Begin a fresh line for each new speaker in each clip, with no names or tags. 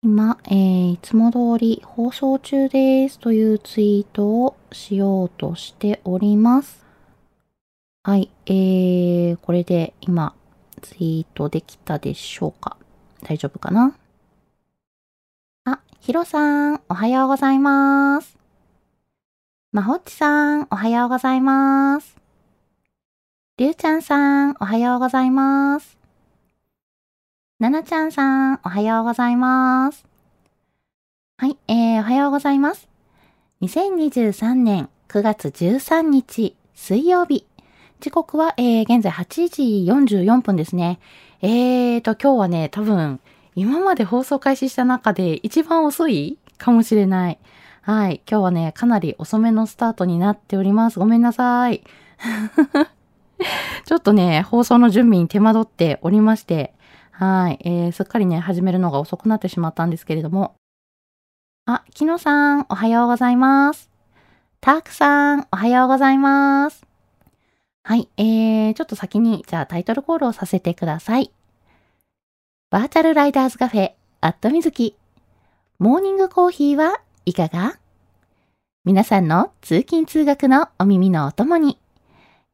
今、えー、いつも通り放送中ですというツイートをしようとしております。はい、えー、これで今ツイートできたでしょうか？大丈夫かな？あ、ヒロさん、おはようございます。まほっちさん、おはようございます。りゅうちゃんさん、おはようございます。ななちゃんさん、おはようございます。はい、えー、おはようございます。2023年9月13日水曜日。時刻は、えー、現在8時44分ですね。えーと、今日はね、多分、今まで放送開始した中で一番遅いかもしれない。はい、今日はね、かなり遅めのスタートになっております。ごめんなさい。ちょっとね、放送の準備に手間取っておりまして、はい、えー、すっかりね、始めるのが遅くなってしまったんですけれども。あ、きのさん、おはようございます。たくさん、おはようございます。はい、えー、ちょっと先に、じゃあタイトルコールをさせてください。バーチャルライダーズカフェ、アットみずき。モーニングコーヒーはいかが？皆さんの通勤通学のお耳のお供に、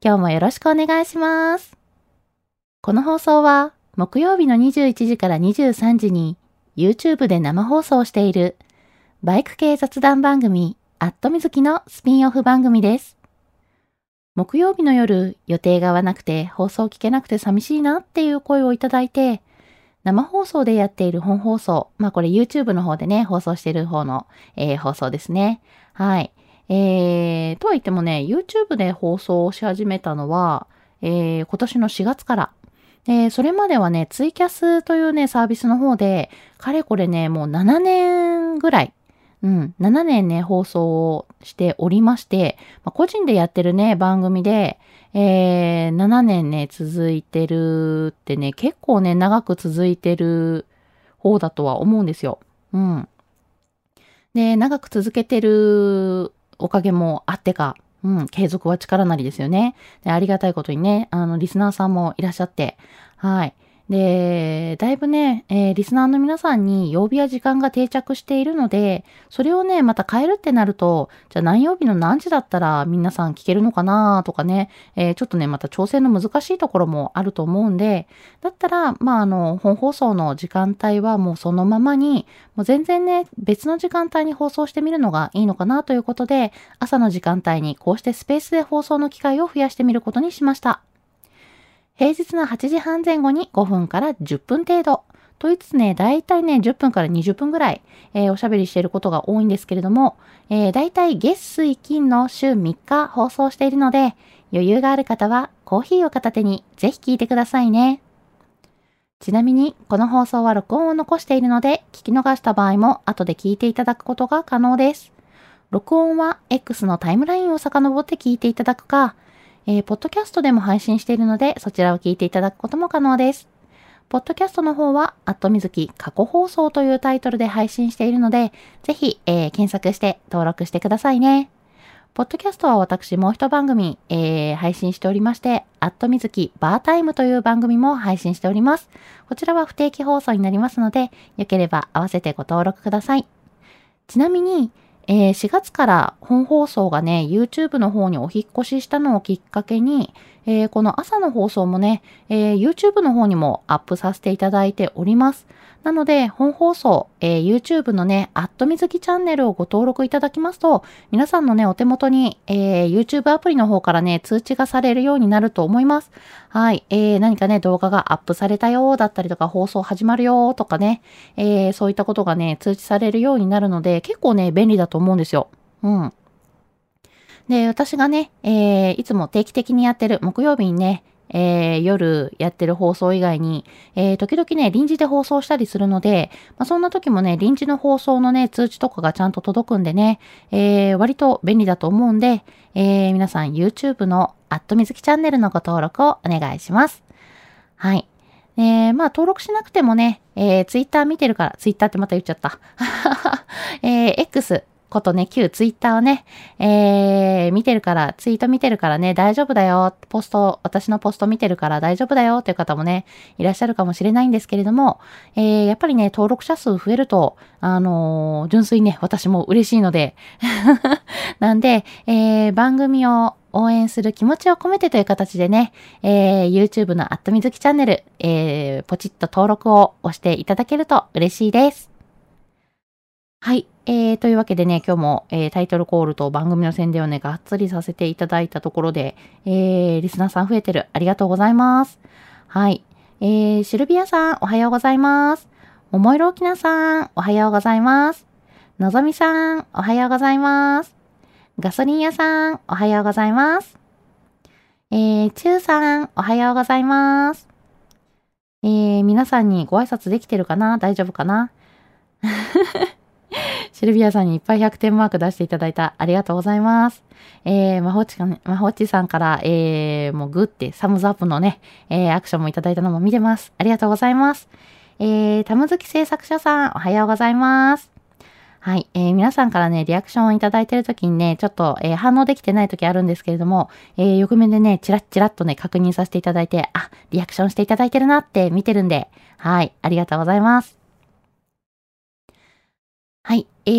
今日もよろしくお願いします。この放送は、木曜日の21時から23時に YouTube で生放送しているバイク系雑談番組アットみずきのスピンオフ番組です。木曜日の夜予定が合わなくて放送聞けなくて寂しいなっていう声をいただいて生放送でやっている本放送、まあこれ YouTube の方でね放送している方の、えー放送ですね。はい。えー、とは言ってもね YouTube で放送をし始めたのは、えー今年の4月からで、それまではね、ツイキャスというね、サービスの方で、かれこれね、もう7年ぐらい、うん、7年ね、放送をしておりまして、まあ、個人でやってるね、番組で、えー、7年ね、続いてるってね、結構ね、長く続いてる方だとは思うんですよ。うん。で、長く続けてるおかげもあってか、うん、継続は力なりですよね。で、ありがたいことにね、あの、リスナーさんもいらっしゃって、はい。で、だいぶね、えーリスナーの皆さんに曜日や時間が定着しているので、それをね、また変えるってなると、じゃあ何曜日の何時だったら皆さん聞けるのかなとかね、えーちょっとね、また調整の難しいところもあると思うんで、だったら、まあ、あの、本放送の時間帯はもうそのままに、もう全然ね、別の時間帯に放送してみるのがいいのかなということで、朝の時間帯にこうしてスペースで放送の機会を増やしてみることにしました。平日の8時半前後に5分から10分程度。と言いつつね、だいたいね、10分から20分ぐらい、えーおしゃべりしていることが多いんですけれども、えー、だいたい月水金の週3日放送しているので、余裕がある方はコーヒーを片手にぜひ聞いてくださいね。ちなみに、この放送は録音を残しているので、聞き逃した場合も後で聞いていただくことが可能です。録音は X のタイムラインを遡って聞いていただくか、えーポッドキャストでも配信しているので、そちらを聞いていただくことも可能です。ポッドキャストの方は、アットみずき過去放送というタイトルで配信しているので、ぜひ、えー、検索して登録してくださいね。ポッドキャストは私もう一番組、えー、配信しておりまして、アットみずきバータイムという番組も配信しております。こちらは不定期放送になりますので、よければ合わせてご登録ください。ちなみに、えー、4月から本放送がね、YouTube の方にお引っ越ししたのをきっかけに、えー、この朝の放送もね、えー、YouTube の方にもアップさせていただいております。なので、本放送、えー、YouTube のね、アットみずきチャンネルをご登録いただきますと、皆さんのね、お手元に、えー、YouTube アプリの方からね、通知がされるようになると思います。はい。えー、何かね、動画がアップされたよーだったりとか、放送始まるよーとかね、えー、そういったことがね、通知されるようになるので、結構ね、便利だと思うんですよ。うん。で、私がね、えー、いつも定期的にやってる木曜日にね、えー、夜やってる放送以外に、えー、時々ね、臨時で放送したりするので、まあ、そんな時もね、臨時の放送のね、通知とかがちゃんと届くんでね、えー、割と便利だと思うんで、え、皆さん YouTube のアットみずきチャンネルのご登録をお願いします。はい。えー、まあ登録しなくてもね、えー、Twitter 見てるから、Twitter ってまた言っちゃった。えー、X、ことね、旧ツイッターをね、えー、見てるから、ツイート見てるからね、大丈夫だよ、ポスト、私のポスト見てるから大丈夫だよ。っていう方もね、いらっしゃるかもしれないんですけれども、えー、やっぱりね、登録者数増えると、あのー、純粋にね、私も嬉しいので、なんで、えー、番組を応援する気持ちを込めてという形でね、えー、YouTube のアットみずきチャンネル、えー、ポチッと登録を押していただけると嬉しいです。はい。えー、というわけでね、今日も、えー、タイトルコールと番組の宣伝をね、がっつりさせていただいたところで、えー、リスナーさん増えてる。ありがとうございます。はい。えー、シルビアさん、おはようございます。桃色きなさん、おはようございます。のぞみさん、おはようございます。ガソリン屋さん、おはようございます。えー、ちゅうさん、おはようございます。えー、皆さんにご挨拶できてるかな？大丈夫かな？シルビアさんにいっぱい100点マーク出していただいた。ありがとうございます。えー、まほちかね、まほちさんから、えー、もうグッてサムズアップのね、えー、アクションもいただいたのも見てます。ありがとうございます。えー、たむずき製作者さん、おはようございます。はい。えー、皆さんからね、リアクションをいただいてるときにね、ちょっと、えー、反応できてないときあるんですけれども、えー、横面でね、チラッチラッとね、確認させていただいて、あ、リアクションしていただいてるなって見てるんで、はい。ありがとうございます。はい。え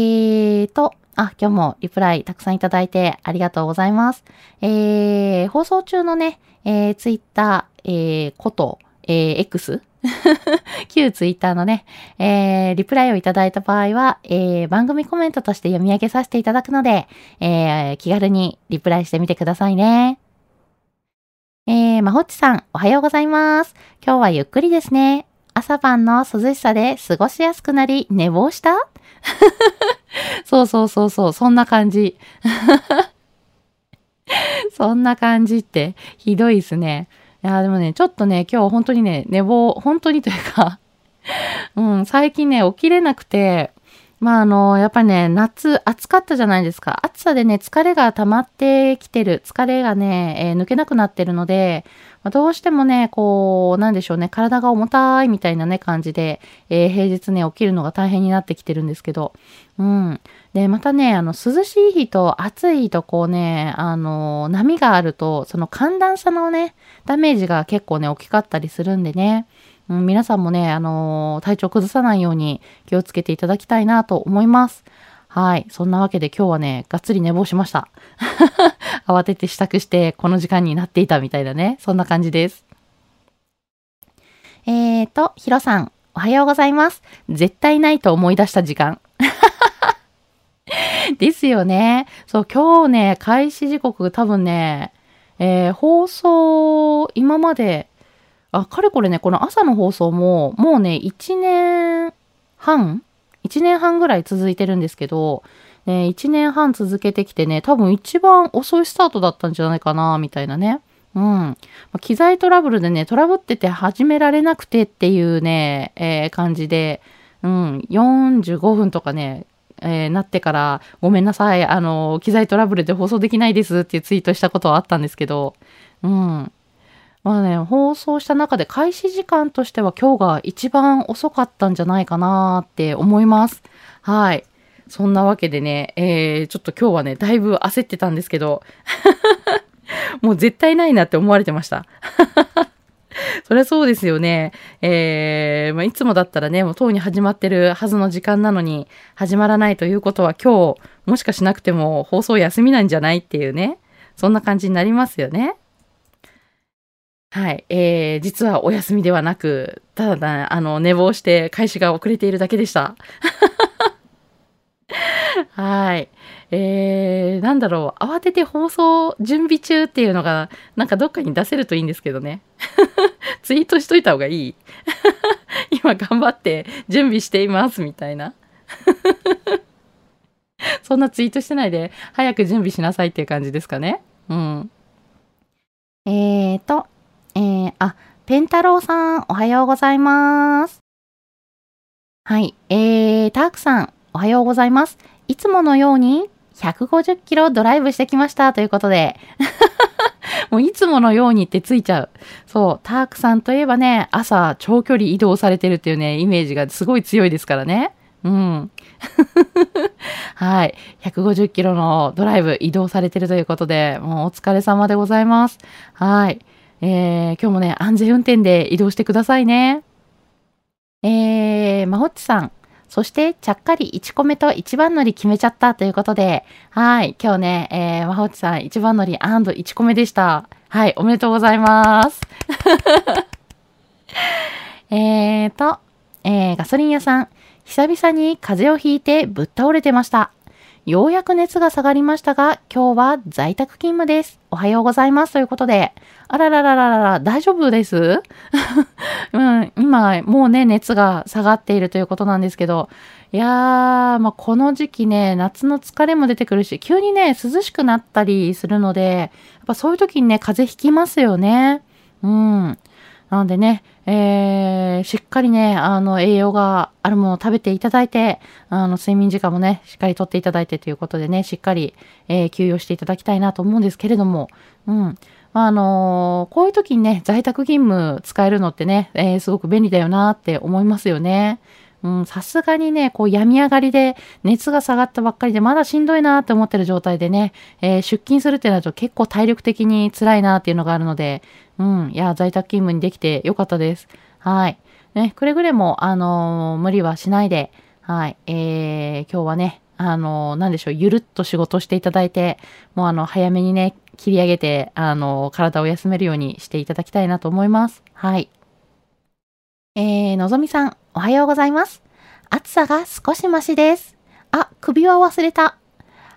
ーと、あ、今日もリプライたくさんいただいてありがとうございます。えー、放送中のね、えー、ツイッター、えー、こと、えー、X? 旧ツイッターのね、えー、リプライをいただいた場合は、えー、番組コメントとして読み上げさせていただくので、えー、気軽にリプライしてみてくださいね。えー、まほっちさん、おはようございます。今日はゆっくりですね。朝晩の涼しさで過ごしやすくなり、寝坊した？そうそうそうそう、そんな感じ。そんな感じってひどいですね。いや、でもね、ちょっとね、今日本当にね、寝坊、本当にというかうん、最近ね、起きれなくて、まああの、やっぱりね、夏暑かったじゃないですか。暑さでね、疲れが溜まってきてる。疲れがね、えー、抜けなくなってるので、まあ、どうしてもね、こう、なんでしょうね、体が重たいみたいなね、感じで、えー、平日ね、起きるのが大変になってきてるんですけど、うん。で、またね、あの、涼しい日と暑い日とこうね、あの、波があると、その寒暖差のね、ダメージが結構ね、大きかったりするんでね、うん、皆さんもね、あのー、体調崩さないように気をつけていただきたいなと思います。はい。そんなわけで今日はね、がっつり寝坊しました。慌てて支度してこの時間になっていたみたいなね。そんな感じです。えーと、ヒロさん、おはようございます。絶対ないと思い出した時間。ですよね。そう、今日ね、開始時刻多分ね、えー、放送、今まであ、かれこれね、この朝の放送も、もうね、1年半 ?1 年半ぐらい続いてるんですけど、ね、1年半続けてきてね、多分一番遅いスタートだったんじゃないかな、みたいなね。うん。機材トラブルでね、トラブってて始められなくてっていうね、えー、感じで、うん、45分とかね、えー、なってから、ごめんなさい、あの、機材トラブルで放送できないですっていうツイートしたことはあったんですけど、うん。まあね、放送した中で開始時間としては今日が一番遅かったんじゃないかなって思います。はい。そんなわけでね、えー、ちょっと今日はね、だいぶ焦ってたんですけど、もう絶対ないなって思われてました。そりゃそうですよね。えー、まあ、いつもだったらね、もうとうに始まってるはずの時間なのに、始まらないということは今日、もしかしなくても放送休みなんじゃないっていうね、そんな感じになりますよね。はい。えー、実はお休みではなく、ただ、あの、寝坊して開始が遅れているだけでした。はい。えー、なんだろう、慌てて放送準備中っていうのが、なんかどっかに出せるといいんですけどね。ツイートしといた方がいい 今頑張って準備していますみたいな。そんなツイートしてないで、早く準備しなさいっていう感じですかね。うん。えーと、えー、あ、ペンタロウさん、おはようございます。はい、えー、タークさん、おはようございます。いつものように150キロドライブしてきましたということで。もういつものようにってついちゃう。そう、タークさんといえばね、朝長距離移動されてるっていうね、イメージがすごい強いですからね。うん。はい。150キロのドライブ移動されてるということで、もうお疲れ様でございます。はい。えー、今日もね、安全運転で移動してくださいね。えー、まほっちさん。そして、ちゃっかり1個目と1番乗り決めちゃったということで、はい、今日ね、えー、まほっちさん1番乗り &1 個目でした。はい、おめでとうございます。えーと、えー、ガソリン屋さん、久々に風邪をひいてぶっ倒れてました。ようやく熱が下がりましたが、今日は在宅勤務です。おはようございます。ということで、あらららららら、大丈夫です？うん、今、もうね、熱が下がっているということなんですけど、いやー、まあ、この時期ね、夏の疲れも出てくるし、急にね、涼しくなったりするので、やっぱそういう時にね、風邪ひきますよね。うん。なのでね、えー、しっかりね、あの、栄養があるものを食べていただいて、あの、睡眠時間もね、しっかりとっていただいてということでね、しっかり、えー、休養していただきたいなと思うんですけれども、うん。まあ、あのー、こういう時にね、在宅勤務使えるのってね、えー、すごく便利だよなって思いますよね。さすがにね、こう病み上がりで熱が下がったばっかりでまだしんどいなって思ってる状態でね、えー、出勤するってなると結構体力的に辛いなっていうのがあるので、うん、いや、在宅勤務にできてよかったです。はい。ね、くれぐれも、あのー、無理はしないで、はい、えー、今日はね、あのー、なんでしょう、ゆるっと仕事していただいて、もうあの、早めにね、切り上げて、あの、体を休めるようにしていただきたいなと思います。はい。えー、のぞみさん、おはようございます。暑さが少しマシです。あ、首は忘れた。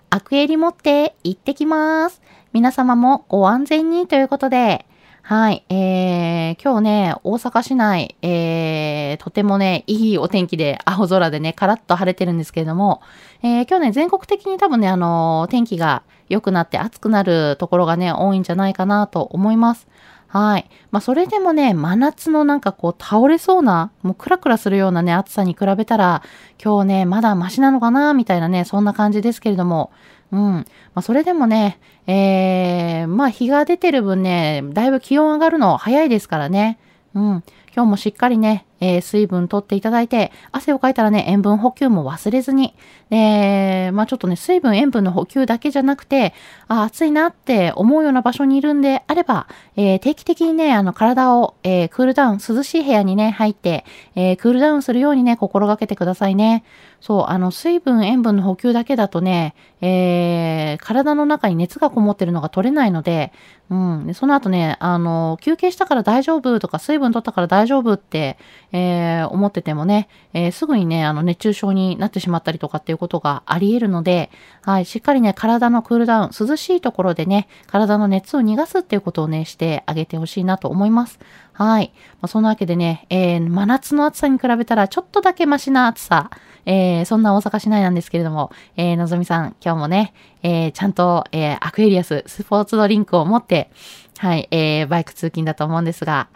アクエリ持って行ってきます。皆様もご安全にということで、はい、えー、今日ね、大阪市内、えー、とてもね、いいお天気で、青空でね、カラッと晴れてるんですけれども、えー、今日ね、全国的に多分ね、あのー、天気が良くなって暑くなるところがね、多いんじゃないかなと思います。はい。まあ、それでもね、真夏のなんかこう倒れそうな、もうクラクラするようなね、暑さに比べたら、今日ね、まだマシなのかな、みたいなね、そんな感じですけれども、うん。まあ、それでもね、えー、まあ、日が出てる分ね、だいぶ気温上がるの早いですからね。うん。今日もしっかりね、えー、水分取っていただいて、汗をかいたらね、塩分補給も忘れずに、で、まあちょっとね、水分、塩分の補給だけじゃなくて、あ、暑いなって思うような場所にいるんであれば、えー、定期的にね、あの、体を、えー、クールダウン、涼しい部屋にね、入って、えクールダウンするようにね、心がけてくださいね。そう、あの、水分、塩分の補給だけだとね、え体の中に熱がこもってるのが取れないので、うん。その後ね、あの、休憩したから大丈夫とか、水分取ったから大丈夫って、えー、思っててもね、えー、すぐにね、あの、熱中症になってしまったりとかっていうことがあり得るので、はい、しっかりね、体のクールダウン、涼しいところでね、体の熱を逃がすっていうことをね、してあげてほしいなと思います。はい。まあ、そんなわけでね、えー、真夏の暑さに比べたらちょっとだけマシな暑さ、えー、そんな大阪市内なんですけれども、えー、のぞみさん、今日もね、えー、ちゃんと、えー、アクエリアス、スポーツドリンクを持って、はい、えー、バイク通勤だと思うんですが、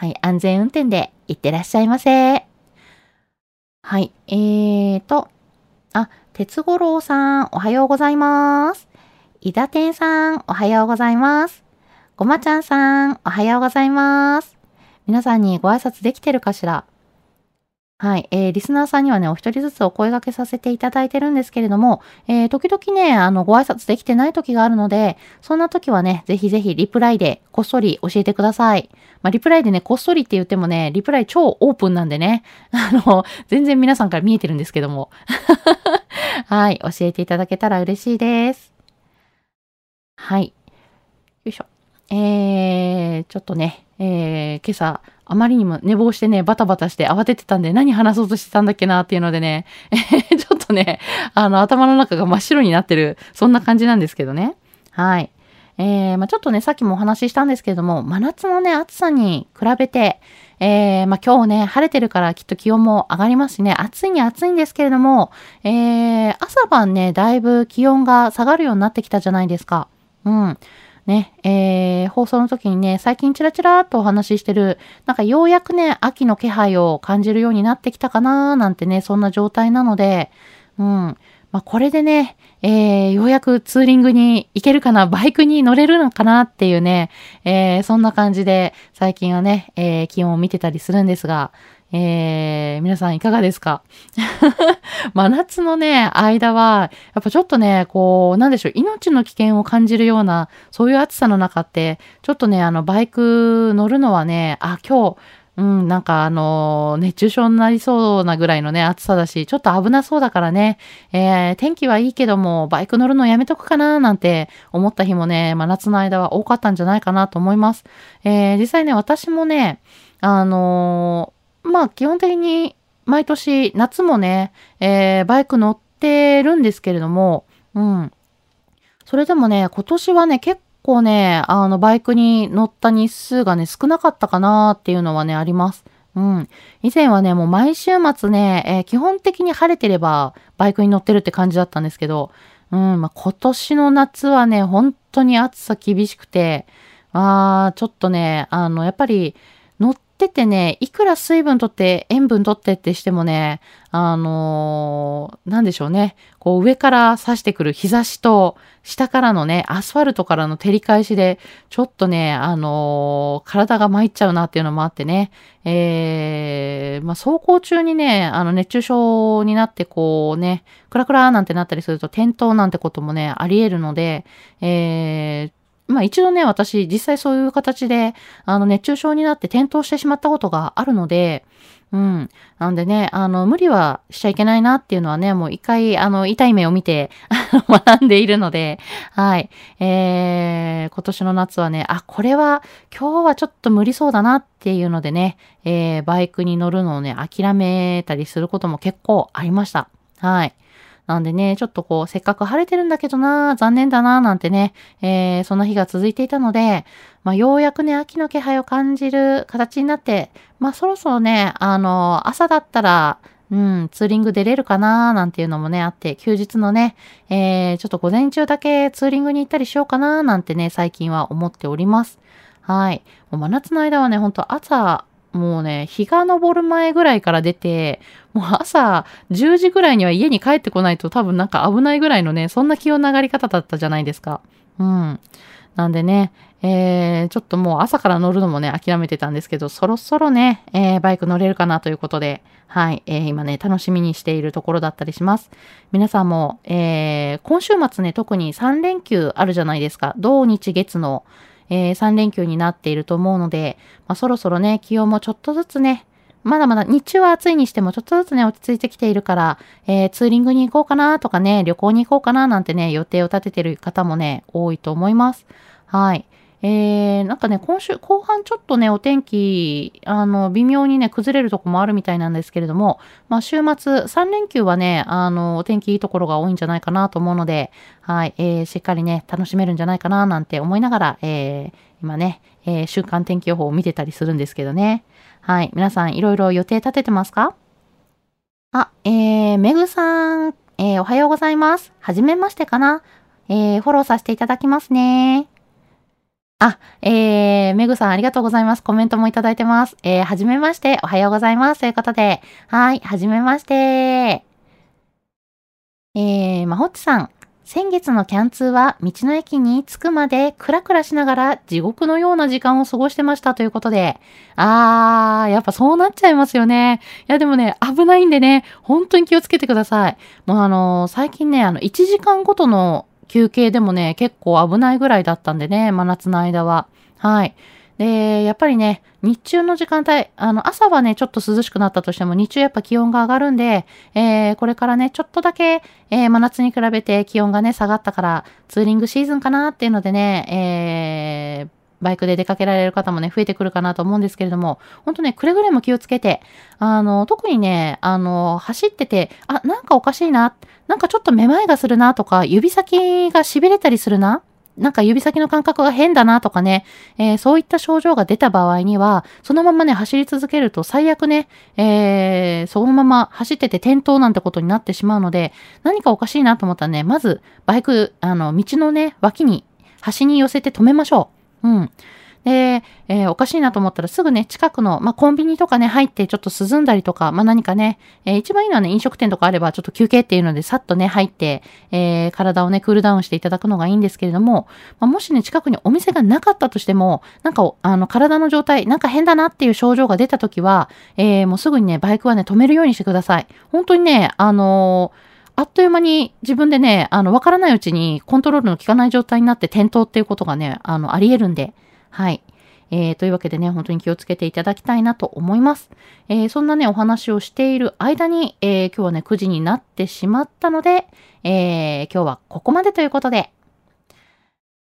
はい、安全運転で行ってらっしゃいませ。はい、えーと、あ、鉄五郎さん、おはようございます。伊田天さん、おはようございます。ごまちゃんさん、おはようございます。皆さんにご挨拶できてるかしら？はい。えー、リスナーさんにはね、お一人ずつお声掛けさせていただいてるんですけれども、えー、時々ね、あの、ご挨拶できてない時があるので、そんな時はね、ぜひぜひリプライでこっそり教えてください。まあ、リプライでね、こっそりって言ってもね、リプライ超オープンなんでね、あの、全然皆さんから見えてるんですけども。はい。教えていただけたら嬉しいです。はい。よいしょ。えー、ちょっとね、えー、今朝、あまりにも寝坊してね、バタバタして慌ててたんで、何話そうとしてたんだっけなっていうのでね、え、ちょっとね、あの、頭の中が真っ白になってる、そんな感じなんですけどね。はい。えー、まあ、ちょっとね、さっきもお話ししたんですけれども、真夏のね、暑さに比べて、えー、まあ、今日ね、晴れてるからきっと気温も上がりますしね、暑いに暑いんですけれども、えー、朝晩ね、だいぶ気温が下がるようになってきたじゃないですか。うん。ね、えー、放送の時にね、最近チラチラとお話ししてる、なんかようやくね、秋の気配を感じるようになってきたかなーなんてね、そんな状態なので、うん。まあ、これでね、えー、ようやくツーリングに行けるかな、バイクに乗れるのかなっていうね、えー、そんな感じで最近はね、えー、気温を見てたりするんですが、えー、皆さんいかがですか？真夏のね、間は、やっぱちょっとね、こう、なんでしょう、命の危険を感じるような、そういう暑さの中って、ちょっとね、あの、バイク乗るのはね、あ、今日、うん、なんかあの、熱中症になりそうなぐらいのね、暑さだし、ちょっと危なそうだからね、えー、天気はいいけども、バイク乗るのやめとくかな、なんて思った日もね、真夏の間は多かったんじゃないかなと思います。えー、実際ね、私もね、あのまあ基本的に毎年夏もね、えー、バイク乗ってるんですけれども、うん。それでもね、今年はね、結構ね、あの、バイクに乗った日数がね、少なかったかなっていうのはね、あります。うん。以前はね、もう毎週末ね、えー、基本的に晴れてればバイクに乗ってるって感じだったんですけど、うん、まあ、今年の夏はね、本当に暑さ厳しくて、あー、ちょっとね、あの、やっぱり、乗っっててね、いくら水分取って塩分取ってってしてもね、あのー、なんでしょうね。こう上から差してくる日差しと、下からのね、アスファルトからの照り返しで、ちょっとね、あのー、体が参っちゃうなっていうのもあってね、えー、まあ、走行中にね、あの、熱中症になってこうね、クラクラなんてなったりすると転倒なんてこともね、あり得るので、えー、まあ一度ね、私実際そういう形で、あの熱中症になって転倒してしまったことがあるので、うん。なんでね、あの、無理はしちゃいけないなっていうのはね、もう一回、あの、痛い目を見て 学んでいるので、はい。えー、今年の夏はね、あ、これは、今日はちょっと無理そうだなっていうのでね、えー、バイクに乗るのをね、諦めたりすることも結構ありました。はい。なんでね、ちょっとこう、せっかく晴れてるんだけどな、残念だな、なんてね、えー、そんな日が続いていたので、まあ、ようやくね、秋の気配を感じる形になって、まあ、そろそろね、あの、朝だったら、うん、ツーリング出れるかななんていうのもね、あって、休日のね、えー、ちょっと午前中だけツーリングに行ったりしようかななんてね、最近は思っております。はい。もう真夏の間はね、ほんと朝、もうね、日が昇る前ぐらいから出て、もう朝10時ぐらいには家に帰ってこないと多分なんか危ないぐらいのね、そんな気温の上がり方だったじゃないですか。うん。なんでね、えー、ちょっともう朝から乗るのもね、諦めてたんですけど、そろそろね、えー、バイク乗れるかなということで、はい、えー、今ね、楽しみにしているところだったりします。皆さんも、えー、今週末ね、特に3連休あるじゃないですか。土日月の、えー、3連休になっていると思うので、まあ、そろそろね、気温もちょっとずつね、まだまだ日中は暑いにしてもちょっとずつね、落ち着いてきているから、えー、ツーリングに行こうかなとかね、旅行に行こうかななんてね、予定を立ててる方もね、多いと思います。はい。えー、なんかね、今週後半ちょっとね、お天気、あの、微妙にね、崩れるとこもあるみたいなんですけれども、まあ、週末、3連休はね、あの、お天気いいところが多いんじゃないかなと思うので、はい、えー、しっかりね、楽しめるんじゃないかななんて思いながら、えー、今ね、えー、週間天気予報を見てたりするんですけどね。はい、皆さんいろいろ予定立ててますか？あ、えー、めぐさん、えー、おはようございます。はじめましてかな？えー、フォローさせていただきますね。あ、えー、めぐさんありがとうございます。コメントもいただいてます。えー、はじめまして、おはようございます。ということで、はい、はじめまして。えー、まほっちさん、先月のキャンツーは道の駅に着くまでクラクラしながら地獄のような時間を過ごしてましたということで、あー、やっぱそうなっちゃいますよね。いやでもね、危ないんでね、本当に気をつけてください。もうあのー、最近ね、あの、1時間ごとの休憩でもね、結構危ないぐらいだったんでね、真夏の間は。はい。で、やっぱりね、日中の時間帯、あの、朝はね、ちょっと涼しくなったとしても、日中やっぱ気温が上がるんで、えー、これからね、ちょっとだけ、えー、真夏に比べて気温がね、下がったから、ツーリングシーズンかなっていうのでね、えー、バイクで出かけられる方もね、増えてくるかなと思うんですけれども、ほんとね、くれぐれも気をつけて、あの、特にね、あの、走ってて、あ、なんかおかしいな、なんかちょっとめまいがするなとか、指先が痺れたりするな、なんか指先の感覚が変だなとかね、えー、そういった症状が出た場合には、そのままね、走り続けると最悪ね、えー、そのまま走ってて転倒なんてことになってしまうので、何かおかしいなと思ったらね、まず、バイク、あの、道のね、脇に、端に寄せて止めましょう。うん。で、えー、おかしいなと思ったらすぐね、近くの、まあ、コンビニとかね、入ってちょっと涼んだりとか、まあ、何かね、えー、一番いいのはね、飲食店とかあれば、ちょっと休憩っていうので、さっとね、入って、えー、体をね、クールダウンしていただくのがいいんですけれども、まあ、もしね、近くにお店がなかったとしても、なんか、あの、体の状態、なんか変だなっていう症状が出たときは、え、もうすぐにね、バイクはね、止めるようにしてください。本当にね、あのあっという間に自分でね、あの、わからないうちにコントロールの効かない状態になって転倒っていうことがね、あの、あり得るんで、はい。えー、というわけでね、本当に気をつけていただきたいなと思います。えー、そんなね、お話をしている間に、えー、今日はね、9時になってしまったので、え今日はここまでということで、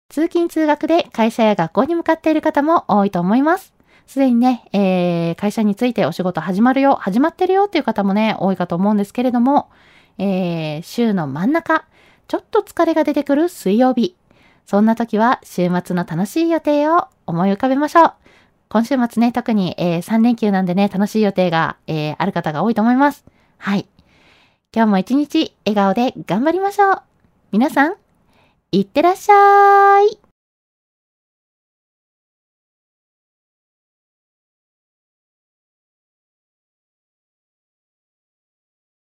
通勤通学で会社や学校に向かっている方も多いと思います。すでにね、えー、会社についてお仕事始まるよ、始まってるよっていう方もね、多いかと思うんですけれども、えー、週の真ん中、ちょっと疲れが出てくる水曜日。そんな時は週末の楽しい予定を思い浮かべましょう。今週末ね、特に、えー、3連休なんでね、楽しい予定が、えー、ある方が多いと思います。はい。今日も一日笑顔で頑張りましょう。皆さん、いってらっしゃい。